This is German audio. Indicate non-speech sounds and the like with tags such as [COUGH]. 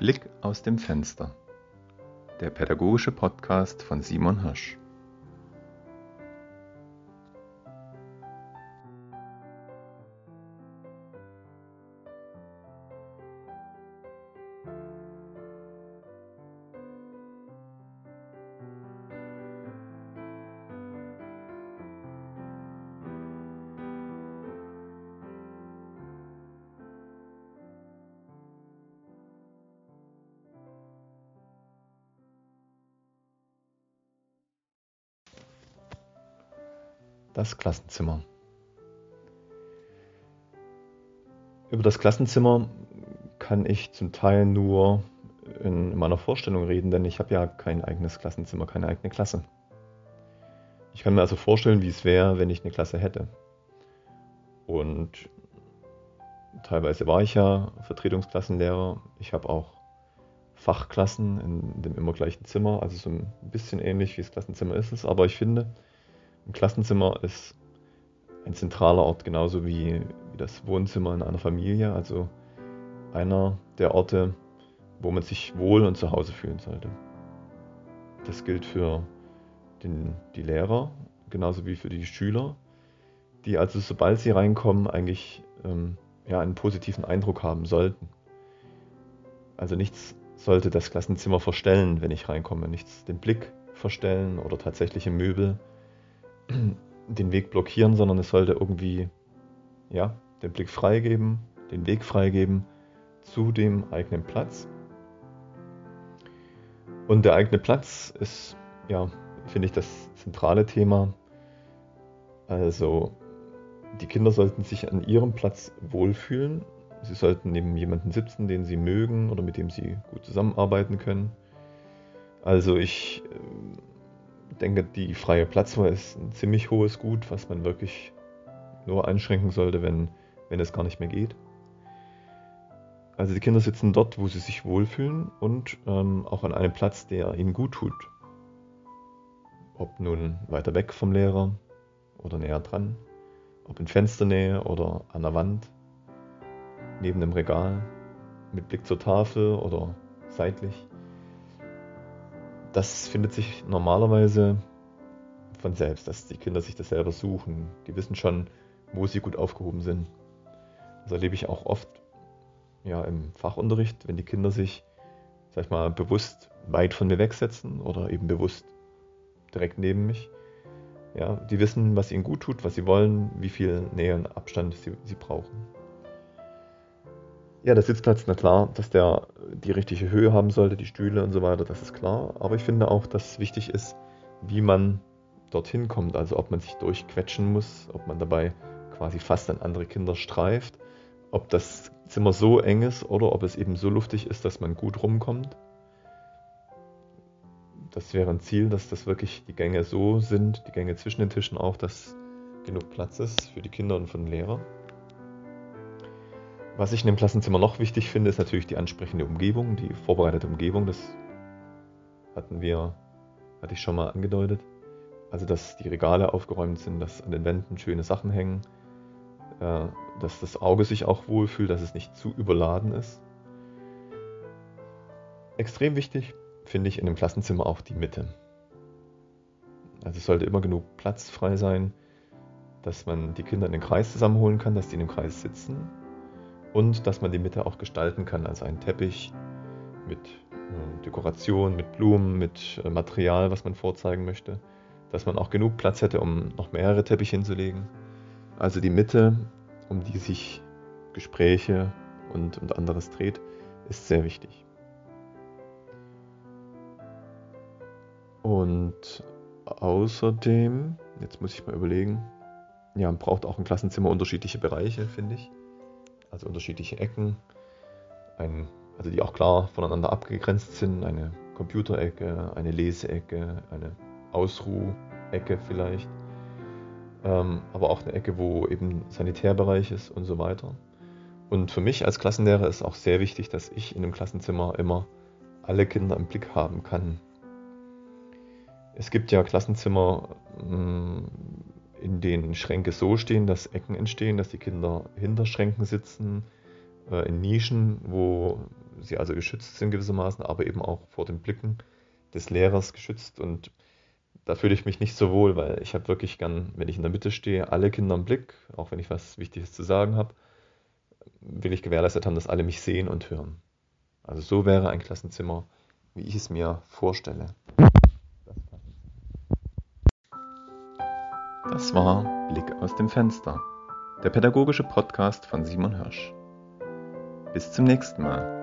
Blick aus dem Fenster. Der pädagogische Podcast von Simon Hirsch. Das Klassenzimmer. Über das Klassenzimmer kann ich zum Teil nur in meiner Vorstellung reden, denn ich habe ja kein eigenes Klassenzimmer, keine eigene Klasse. Ich kann mir also vorstellen, wie es wäre, wenn ich eine Klasse hätte. Und teilweise war ich ja Vertretungsklassenlehrer. Ich habe auch Fachklassen in dem immer gleichen Zimmer, also so ein bisschen ähnlich wie das Klassenzimmer ist es. Aber ich finde, ein Klassenzimmer ist ein zentraler Ort, genauso wie, wie das Wohnzimmer in einer Familie. Also einer der Orte, wo man sich wohl und zu Hause fühlen sollte. Das gilt für den, die Lehrer, genauso wie für die Schüler, die also sobald sie reinkommen eigentlich ähm, ja, einen positiven Eindruck haben sollten. Also nichts sollte das Klassenzimmer verstellen, wenn ich reinkomme, nichts den Blick verstellen oder tatsächliche Möbel [CLEARS THROAT] den Weg blockieren, sondern es sollte irgendwie ja, den Blick freigeben, den Weg freigeben zu dem eigenen Platz. Und der eigene Platz ist, ja, finde ich, das zentrale Thema. Also die Kinder sollten sich an ihrem Platz wohlfühlen. Sie sollten neben jemandem sitzen, den sie mögen oder mit dem sie gut zusammenarbeiten können. Also ich denke, die freie Platzwahl ist ein ziemlich hohes Gut, was man wirklich nur einschränken sollte, wenn, wenn es gar nicht mehr geht. Also die Kinder sitzen dort, wo sie sich wohlfühlen und ähm, auch an einem Platz, der ihnen gut tut. Ob nun weiter weg vom Lehrer oder näher dran, ob in Fensternähe oder an der Wand, neben dem Regal, mit Blick zur Tafel oder seitlich das findet sich normalerweise von selbst, dass die Kinder sich das selber suchen. Die wissen schon, wo sie gut aufgehoben sind. Das erlebe ich auch oft ja, im Fachunterricht, wenn die Kinder sich, sag ich mal, bewusst weit von mir wegsetzen oder eben bewusst direkt neben mich. Ja, die wissen, was ihnen gut tut, was sie wollen, wie viel Nähe und Abstand sie, sie brauchen. Ja, der Sitzplatz, na klar, dass der die richtige Höhe haben sollte, die Stühle und so weiter, das ist klar. Aber ich finde auch, dass wichtig ist, wie man dorthin kommt. Also ob man sich durchquetschen muss, ob man dabei quasi fast an andere Kinder streift, ob das Zimmer so eng ist oder ob es eben so luftig ist, dass man gut rumkommt. Das wäre ein Ziel, dass das wirklich die Gänge so sind, die Gänge zwischen den Tischen auch, dass genug Platz ist für die Kinder und für den Lehrer. Was ich in dem Klassenzimmer noch wichtig finde, ist natürlich die ansprechende Umgebung, die vorbereitete Umgebung. Das hatten wir, hatte ich schon mal angedeutet. Also, dass die Regale aufgeräumt sind, dass an den Wänden schöne Sachen hängen, äh, dass das Auge sich auch wohlfühlt, dass es nicht zu überladen ist. Extrem wichtig finde ich in dem Klassenzimmer auch die Mitte. Also es sollte immer genug Platz frei sein, dass man die Kinder in den Kreis zusammenholen kann, dass die in dem Kreis sitzen und dass man die Mitte auch gestalten kann, also einen Teppich mit äh, Dekoration, mit Blumen, mit äh, Material, was man vorzeigen möchte, dass man auch genug Platz hätte, um noch mehrere Teppiche hinzulegen. Also die Mitte, um die sich Gespräche und, und anderes dreht, ist sehr wichtig. Und außerdem, jetzt muss ich mal überlegen, ja, man braucht auch ein Klassenzimmer unterschiedliche Bereiche, finde ich also unterschiedliche Ecken, ein, also die auch klar voneinander abgegrenzt sind, eine Computerecke, eine Leseecke, eine Ausruhecke vielleicht, ähm, aber auch eine Ecke, wo eben Sanitärbereich ist und so weiter. Und für mich als Klassenlehrer ist auch sehr wichtig, dass ich in dem Klassenzimmer immer alle Kinder im Blick haben kann. Es gibt ja Klassenzimmer, mm, in denen Schränke so stehen, dass Ecken entstehen, dass die Kinder hinter Schränken sitzen, äh, in Nischen, wo sie also geschützt sind gewissermaßen, aber eben auch vor den Blicken des Lehrers geschützt. Und da fühle ich mich nicht so wohl, weil ich habe wirklich gern, wenn ich in der Mitte stehe, alle Kinder im Blick, auch wenn ich was Wichtiges zu sagen habe, will ich gewährleistet haben, dass alle mich sehen und hören. Also so wäre ein Klassenzimmer, wie ich es mir vorstelle. Das war Blick aus dem Fenster, der pädagogische Podcast von Simon Hirsch. Bis zum nächsten Mal.